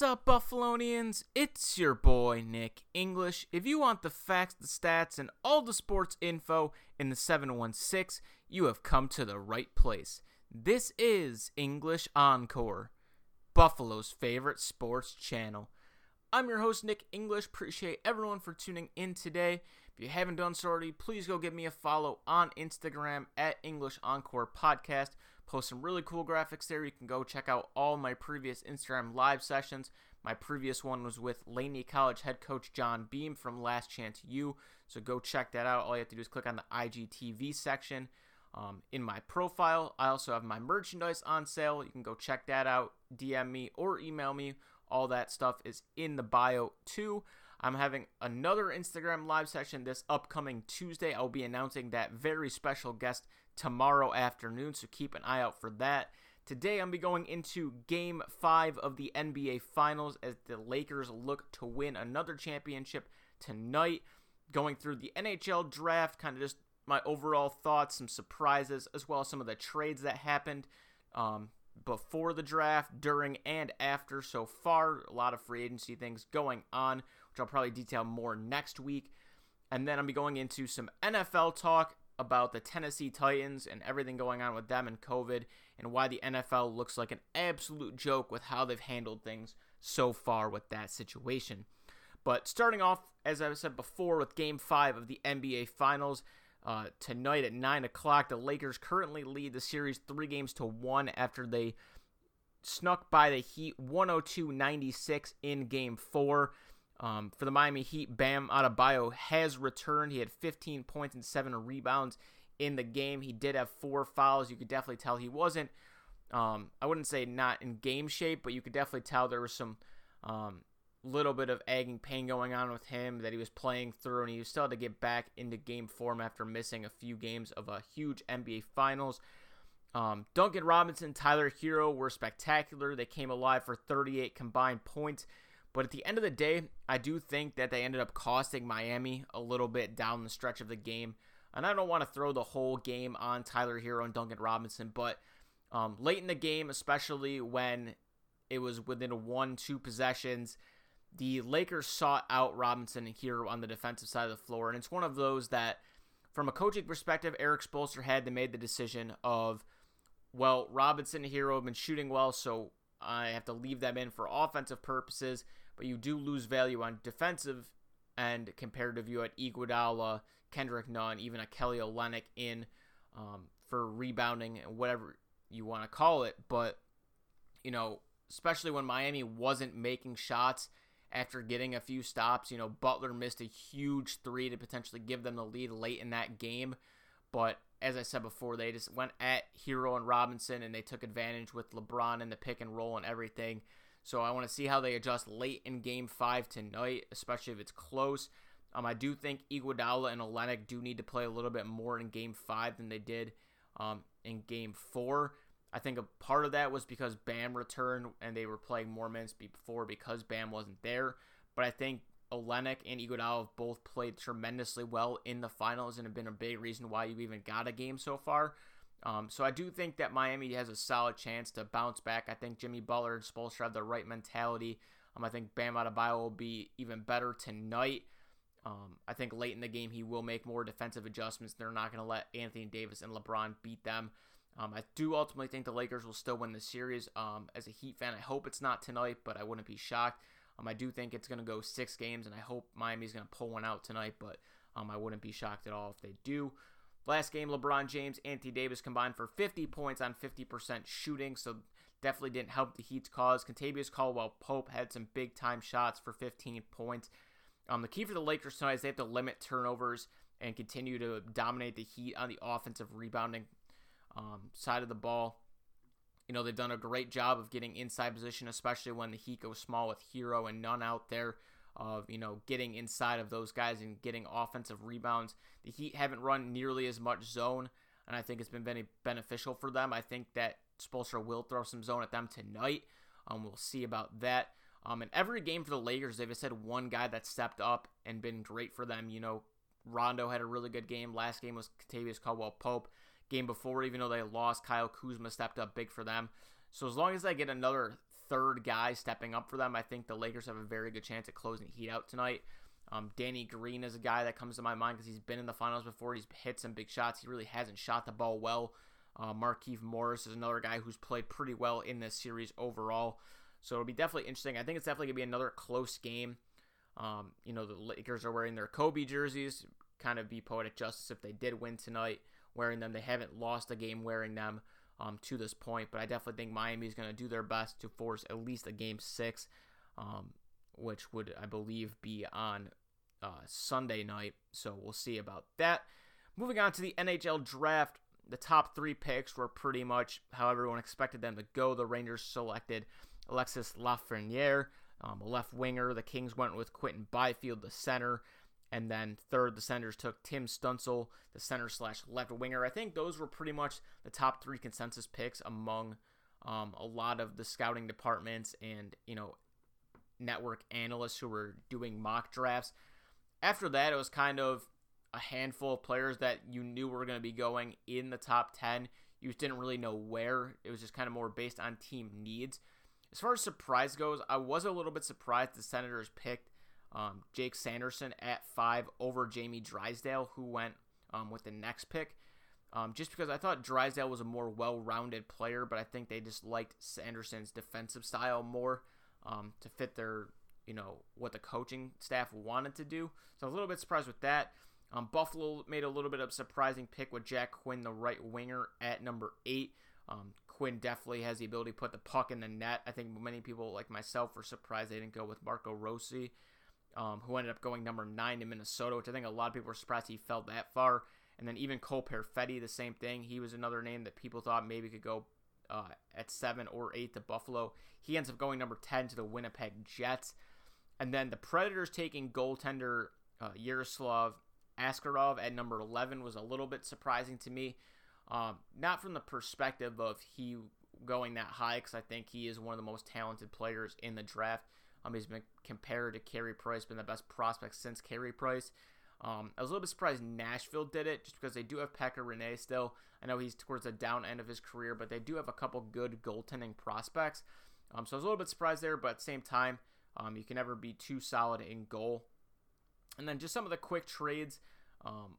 What's up, Buffalonians? It's your boy, Nick English. If you want the facts, the stats, and all the sports info in the 716, you have come to the right place. This is English Encore, Buffalo's favorite sports channel. I'm your host, Nick English. Appreciate everyone for tuning in today. If you haven't done so already, please go give me a follow on Instagram at English Encore Podcast. Post some really cool graphics there. You can go check out all my previous Instagram live sessions. My previous one was with Laney College head coach John Beam from Last Chance U. So go check that out. All you have to do is click on the IGTV section um, in my profile. I also have my merchandise on sale. You can go check that out. DM me or email me. All that stuff is in the bio too. I'm having another Instagram live session this upcoming Tuesday. I'll be announcing that very special guest tomorrow afternoon, so keep an eye out for that. Today, I'm be going into Game Five of the NBA Finals as the Lakers look to win another championship tonight. Going through the NHL draft, kind of just my overall thoughts, some surprises, as well as some of the trades that happened um, before the draft, during, and after so far. A lot of free agency things going on, I'll probably detail more next week. And then I'll be going into some NFL talk about the Tennessee Titans and everything going on with them and COVID and why the NFL looks like an absolute joke with how they've handled things so far with that situation. But starting off, as I said before, with Game 5 of the NBA Finals, uh, tonight at 9 o'clock, the Lakers currently lead the series three games to one after they snuck by the Heat 102 96 in Game 4. Um, for the Miami Heat, Bam Adebayo has returned. He had 15 points and seven rebounds in the game. He did have four fouls. You could definitely tell he wasn't. Um, I wouldn't say not in game shape, but you could definitely tell there was some um, little bit of agging pain going on with him that he was playing through, and he still had to get back into game form after missing a few games of a huge NBA Finals. Um, Duncan Robinson, Tyler Herro were spectacular. They came alive for 38 combined points. But at the end of the day, I do think that they ended up costing Miami a little bit down the stretch of the game. And I don't want to throw the whole game on Tyler Herro and Duncan Robinson, but um, late in the game, especially when it was within one, two possessions, the Lakers sought out Robinson and Herro on the defensive side of the floor. And it's one of those that, from a coaching perspective, Erik Spoelstra had to made the decision of, well, Robinson and Herro have been shooting well, so I have to leave them in for offensive purposes but you do lose value on defensive and comparative view at Iguodala, Kendrick Nunn, even a Kelly Olynyk in um, for rebounding and whatever you want to call it. But you know, especially when Miami wasn't making shots after getting a few stops. You know, Butler missed a huge three to potentially give them the lead late in that game. But as I said before, they just went at Herro and Robinson and they took advantage with LeBron and the pick and roll and everything. So I want to see how they adjust late in Game Five tonight, especially if it's close. Um, I do think Iguodala and Olynyk do need to play a little bit more in Game Five than they did um, in Game Four. I think a part of that was because Bam returned and they were playing more minutes before because Bam wasn't there. But I think Olynyk and Iguodala have both played tremendously well in the finals and have been a big reason why you've even got a game so far. Um, so I do think that Miami has a solid chance to bounce back. I think Jimmy Butler and Spoelstra have the right mentality. Um, I think Bam Adebayo will be even better tonight. Um, I think late in the game he will make more defensive adjustments. They're not going to let Anthony Davis and LeBron beat them. Um, I do ultimately think the Lakers will still win the series. Um, as a Heat fan, I hope it's not tonight, but I wouldn't be shocked. Um, I do think it's going to go six games, and I hope Miami's going to pull one out tonight, but I wouldn't be shocked at all if they do. Last game, LeBron James, Anthony Davis combined for 50 points on 50% shooting, so definitely didn't help the Heat's cause. Kentavious Caldwell Pope had some big time shots for 15 points. Um, the key for the Lakers tonight is they have to limit turnovers and continue to dominate the Heat on the offensive rebounding um, side of the ball. You know, they've done a great job of getting inside position, especially when the Heat go small with Herro and Nunn out there of you know getting inside of those guys and getting offensive rebounds. The Heat haven't run nearly as much zone, and I think it's been very beneficial for them. I think that Spoelstra will throw some zone at them tonight. Um, we'll see about that. Um, in every game for the Lakers, they've just had one guy that stepped up and been great for them. You know, Rondo had a really good game. Last game was Kentavious Caldwell Pope. Game before, even though they lost, Kyle Kuzma stepped up big for them. So as long as they get another third guy stepping up for them. I think the Lakers have a very good chance at closing Heat out tonight. Um, Danny Green is a guy that comes to my mind because he's been in the finals before. He's hit some big shots. He really hasn't shot the ball well. Uh, Markieff Morris is another guy who's played pretty well in this series overall. So it'll be definitely interesting. I think it's definitely going to be another close game. Um, you know, the Lakers are wearing their Kobe jerseys. Kind of be poetic justice if they did win tonight wearing them. They haven't lost a game wearing them um, to this point, but I definitely think Miami is going to do their best to force at least a game six, um, which would, I believe, be on uh, Sunday night. So we'll see about that. Moving on to the NHL draft, the top three picks were pretty much how everyone expected them to go. The Rangers selected Alexis Lafreniere, um, a left winger. The Kings went with Quinton Byfield, the center. And then third, the Senators took Tim Stützle, the center slash left winger. I think those were pretty much the top three consensus picks among um, a lot of the scouting departments and, you know, network analysts who were doing mock drafts. After that, it was kind of a handful of players that you knew were going to be going in the top 10. You just didn't really know where. It was just kind of more based on team needs. As far as surprise goes, I was a little bit surprised the Senators picked um, Jake Sanderson at five over Jamie Drysdale, who went um, with the next pick. Um, just because I thought Drysdale was a more well-rounded player, but I think they just liked Sanderson's defensive style more um, to fit their, you know, what the coaching staff wanted to do. So I was a little bit surprised with that. Um, Buffalo made a little bit of surprising pick with Jack Quinn, the right winger, at number eight. Um, Quinn definitely has the ability to put the puck in the net. I think many people like myself were surprised they didn't go with Marco Rossi um, who ended up going number nine in Minnesota, which I think a lot of people were surprised he fell that far. And then even Cole Perfetti, the same thing. He was another name that people thought maybe could go uh, at seven or eight to Buffalo. He ends up going number 10 to the Winnipeg Jets. And then the Predators taking goaltender uh, Yaroslav Askarov at number 11 was a little bit surprising to me. Um, not from the perspective of he going that high, because I think he is one of the most talented players in the draft. Um, he's been compared to Carey Price, been the best prospect since Carey Price. Um, I was a little bit surprised Nashville did it just because they do have Pekka Rinne still. I know he's towards the down end of his career, but they do have a couple good goaltending prospects. Um, so I was a little bit surprised there, but at the same time, um, you can never be too solid in goal. And then just some of the quick trades, um,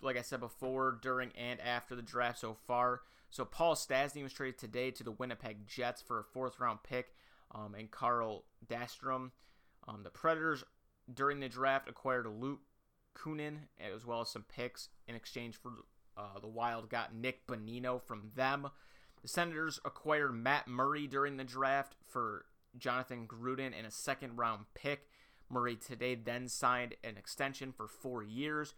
like I said before, during and after the draft so far. So Paul Stastny was traded today to the Winnipeg Jets for a fourth round pick um, and Carl Dahlstrom. Um, the Predators, during the draft, acquired Luke Kunin as well as some picks in exchange for uh, the Wild got Nick Bonino from them. The Senators acquired Matt Murray during the draft for Jonathan Gruden and a second round pick. Murray today then signed an extension for four years.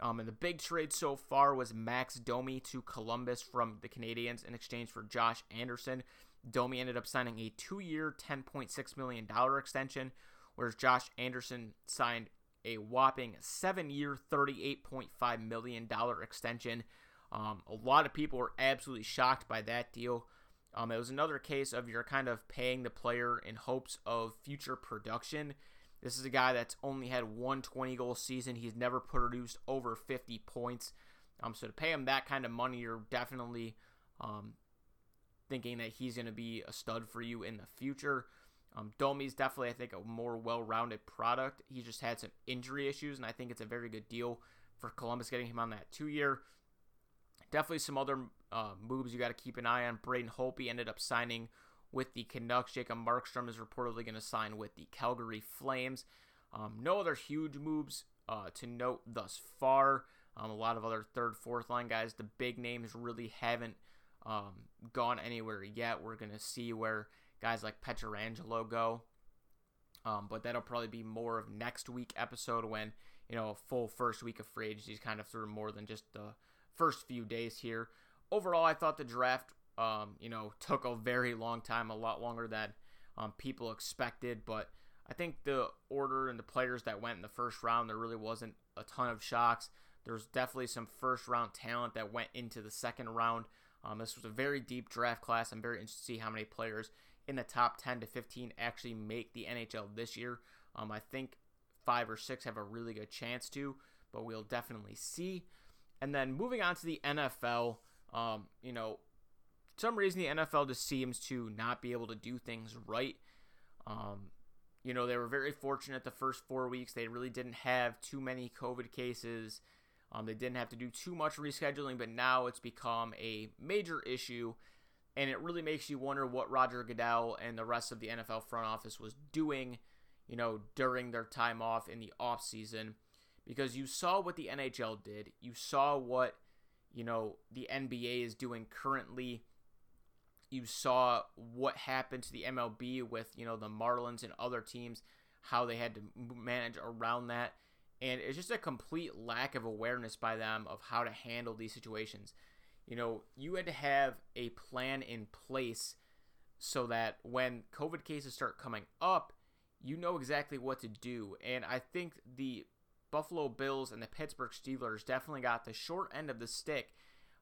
Um, and the big trade so far was Max Domi to Columbus from the Canadiens in exchange for Josh Anderson. Domi ended up signing a two year, $10.6 million extension, whereas Josh Anderson signed a whopping seven year, $38.5 million extension. Um, a lot of people were absolutely shocked by that deal. Um, it was another case of you're kind of paying the player in hopes of future production. This is a guy that's only had one 20 goal season. He's never produced over 50 points. Um, so to pay him that kind of money, you're definitely um, thinking that he's going to be a stud for you in the future. Um, Domi's definitely, I think, a more well-rounded product. He just had some injury issues, and I think it's a very good deal for Columbus getting him on that two-year. Definitely some other uh, moves you got to keep an eye on. Braden Holtby ended up signing with the Canucks. Jacob Markstrom is reportedly going to sign with the Calgary Flames. Um, no other huge moves uh, to note thus far. Um, a lot of other third, fourth line guys. The big names really haven't um, gone anywhere yet. We're going to see where guys like Pietrangelo go. Um, but that'll probably be more of next week episode when, you know, a full first week of free agency is kind of through more than just the first few days here. Overall, I thought the draft, um, you know, took a very long time, a lot longer than um, people expected. But I think the order and the players that went in the first round, there really wasn't a ton of shocks. There's definitely some first round talent that went into the second round. Um, this was a very deep draft class. I'm very interested to see how many players in the top 10 to 15 actually make the NHL this year. Um, I think five or six have a really good chance to, but we'll definitely see. And then moving on to the NFL, um, you know, some reason, the NFL just seems to not be able to do things right. Um, you know, they were very fortunate the first four weeks. They really didn't have too many COVID cases. Um, they didn't have to do too much rescheduling, but now it's become a major issue. And it really makes you wonder what Roger Goodell and the rest of the NFL front office was doing, you know, during their time off in the off season. Because you saw what the NHL did. You saw what, you know, the NBA is doing currently you saw what happened to the MLB with, you know, the Marlins and other teams, how they had to manage around that. And it's just a complete lack of awareness by them of how to handle these situations. You know, you had to have a plan in place so that when COVID cases start coming up, you know exactly what to do. And I think the Buffalo Bills and the Pittsburgh Steelers definitely got the short end of the stick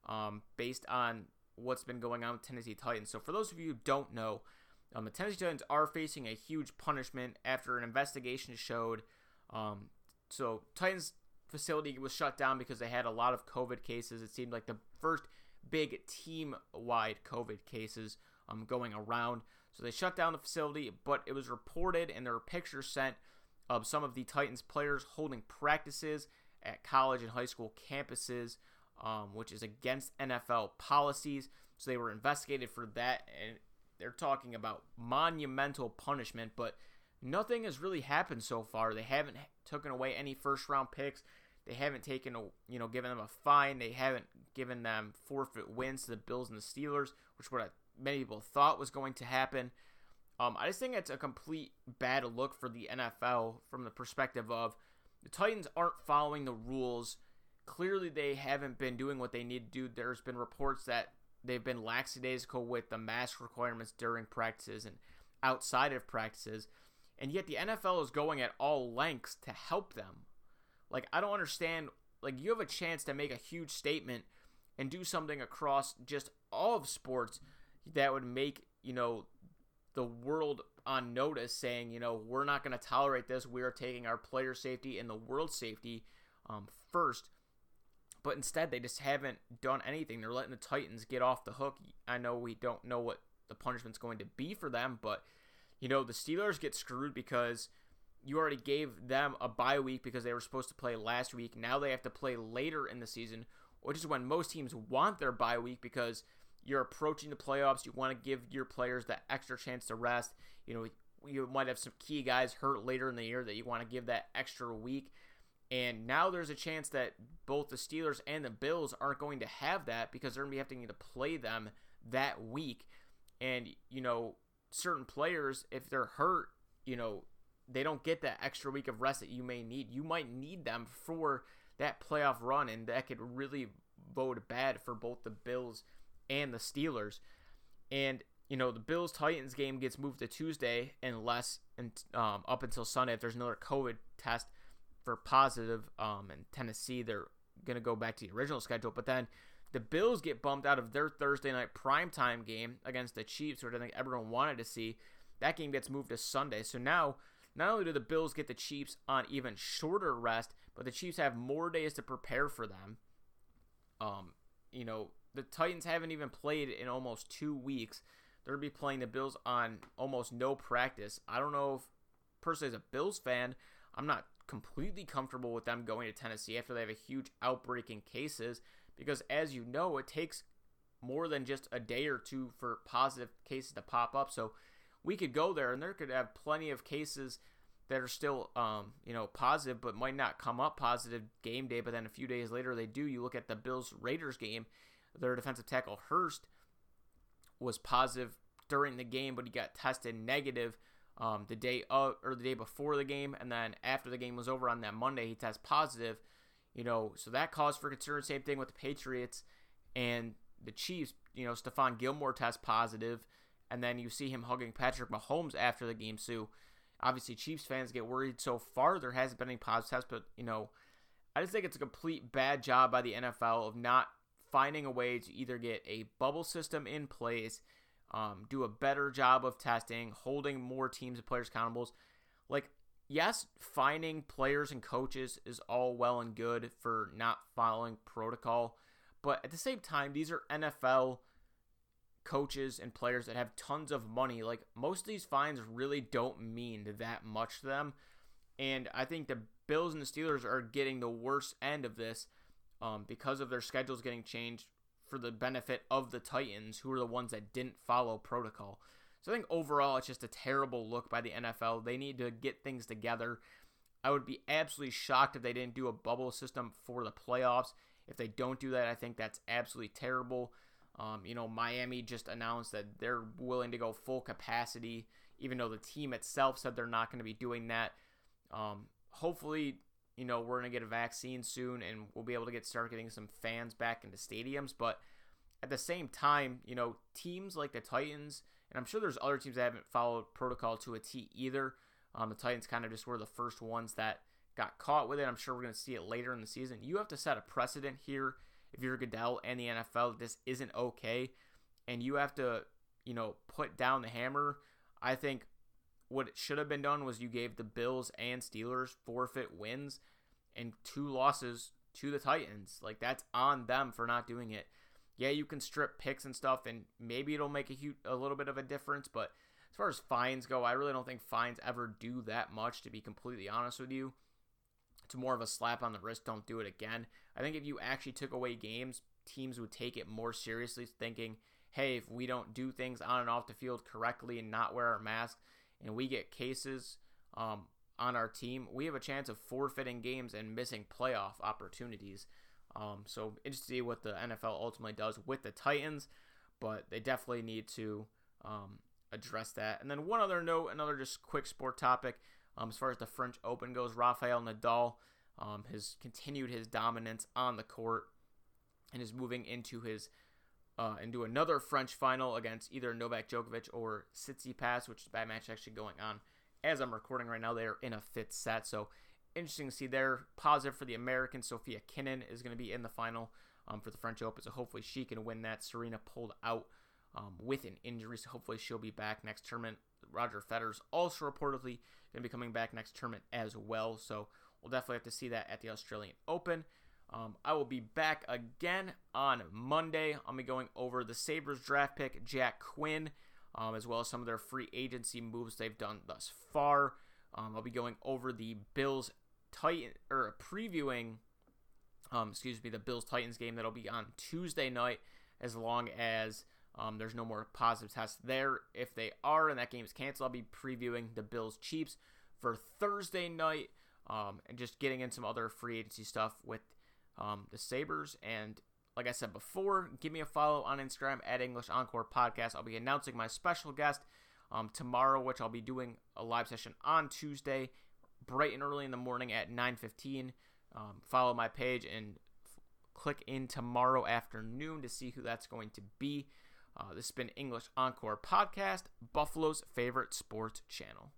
um, based on what's been going on with Tennessee Titans. So for those of you who don't know, um, the Tennessee Titans are facing a huge punishment after an investigation showed. Um, so Titans facility was shut down because they had a lot of COVID cases. It seemed like the first big team-wide COVID cases um, going around. So they shut down the facility, but it was reported and there were pictures sent of some of the Titans players holding practices at college and high school campuses um, which is against NFL policies. So they were investigated for that, and they're talking about monumental punishment, but nothing has really happened so far. They haven't taken away any first round picks. They haven't taken a, you know, given them a fine. They haven't given them forfeit wins to the Bills and the Steelers, which what many people thought was going to happen. Um, I just think it's a complete bad look for the NFL from the perspective of the Titans aren't following the rules clearly they haven't been doing what they need to do. There's been reports that they've been lackadaisical with the mask requirements during practices and outside of practices, and yet the NFL is going at all lengths to help them. Like I don't understand. Like you have a chance to make a huge statement and do something across just all of sports that would make you know the world on notice, saying you know we're not going to tolerate this. We are taking our player safety and the world safety um, first but instead they just haven't done anything. They're letting the Titans get off the hook. I know we don't know what the punishment's going to be for them, but you know the Steelers get screwed because you already gave them a bye week because they were supposed to play last week. Now they have to play later in the season, which is when most teams want their bye week because you're approaching the playoffs. You want to give your players that extra chance to rest. You know, you might have some key guys hurt later in the year that you want to give that extra week. And now there's a chance that both the Steelers and the Bills aren't going to have that because they're going to be having to play them that week. And, you know, certain players, if they're hurt, you know, they don't get that extra week of rest that you may need. You might need them for that playoff run, and that could really bode bad for both the Bills and the Steelers. And, you know, the Bills Titans game gets moved to Tuesday unless and um, up until Sunday if there's another COVID test for positive. Um, in Tennessee, they're to go back to the original schedule. But then the Bills get bumped out of their Thursday night primetime game against the Chiefs, which I think everyone wanted to see. That game gets moved to Sunday. So now, not only do the Bills get the Chiefs on even shorter rest, but the Chiefs have more days to prepare for them. Um, you know, the Titans haven't even played in almost two weeks. They're to be playing the Bills on almost no practice. I don't know if, personally, as a Bills fan, I'm not completely comfortable with them going to Tennessee after they have a huge outbreak in cases because, as you know, it takes more than just a day or two for positive cases to pop up. So we could go there and there could have plenty of cases that are still, um, you know, positive but might not come up positive game day. But then a few days later they do. You look at the Bills Raiders game, their defensive tackle Hurst was positive during the game, but he got tested negative um, the day of or the day before the game, and then after the game was over on that Monday, he tests positive. You know, so that caused for concern. Same thing with the Patriots and the Chiefs. You know, Stephon Gilmore test positive, and then you see him hugging Patrick Mahomes after the game. So obviously, Chiefs fans get worried. So far, there hasn't been any positive tests, but you know, I just think it's a complete bad job by the NFL of not finding a way to either get a bubble system in place um, do a better job of testing, holding more teams and players accountable. Like, yes, finding players and coaches is all well and good for not following protocol, but at the same time, these are NFL coaches and players that have tons of money, like most of these fines really don't mean that much to them. And I think the Bills and the Steelers are getting the worst end of this um, because of their schedules getting changed for the benefit of the Titans, who are the ones that didn't follow protocol. So I think overall, it's just a terrible look by the NFL. They need to get things together. I would be absolutely shocked if they didn't do a bubble system for the playoffs. If they don't do that, I think that's absolutely terrible. Um, you know, Miami just announced that they're willing to go full capacity, even though the team itself said they're not going to be doing that. Um, hopefully, you know, we're going to get a vaccine soon and we'll be able to get start getting some fans back into stadiums. But at the same time, you know, teams like the Titans, and I'm sure there's other teams that haven't followed protocol to a T either. Um, the Titans kind of just were the first ones that got caught with it. I'm sure we're going to see it later in the season. You have to set a precedent here if you're Goodell and the NFL. This isn't okay, and you have to, you know, put down the hammer. I think what should have been done was you gave the Bills and Steelers forfeit wins and two losses to the Titans. Like that's on them for not doing it. Yeah, you can strip picks and stuff, and maybe it'll make a huge, a little bit of a difference. But as far as fines go, I really don't think fines ever do that much. To be completely honest with you, it's more of a slap on the wrist. Don't do it again. I think if you actually took away games, teams would take it more seriously, thinking, hey, if we don't do things on and off the field correctly and not wear our masks, and we get cases um, on our team, we have a chance of forfeiting games and missing playoff opportunities. Um, so interesting to see what the NFL ultimately does with the Titans, but they definitely need to um, address that. And then one other note, another just quick sport topic. Um, as far as the French Open goes, Rafael Nadal um, has continued his dominance on the court and is moving into his uh, into another French final against either Novak Djokovic or Tsitsipas, which is that match actually going on as I'm recording right now. They are in a fifth set, so interesting to see there. Positive for the American. Sofia Kenin is going to be in the final um, for the French Open, so hopefully she can win that. Serena pulled out um, with an injury, so hopefully she'll be back next tournament. Roger Federer's also reportedly going to be coming back next tournament as well, so we'll definitely have to see that at the Australian Open. Um, I will be back again on Monday. I'll be going over the Sabres draft pick, Jack Quinn, um, as well as some of their free agency moves they've done thus far. Um, I'll be going over the Bills Titan or previewing, um, excuse me, the Bills Titans game that'll be on Tuesday night, as long as um, there's no more positive tests there. If they are and that game is canceled, I'll be previewing the Bills Chiefs for Thursday night, um, and just getting in some other free agency stuff with um, the Sabres. And like I said before, give me a follow on Instagram at English Encore Podcast. I'll be announcing my special guest um, tomorrow, which I'll be doing a live session on Tuesday, bright and early in the morning at 9:15. Um, follow my page and f- click in tomorrow afternoon to see who that's going to be. Uh, this has been English Encore Podcast, Buffalo's favorite sports channel.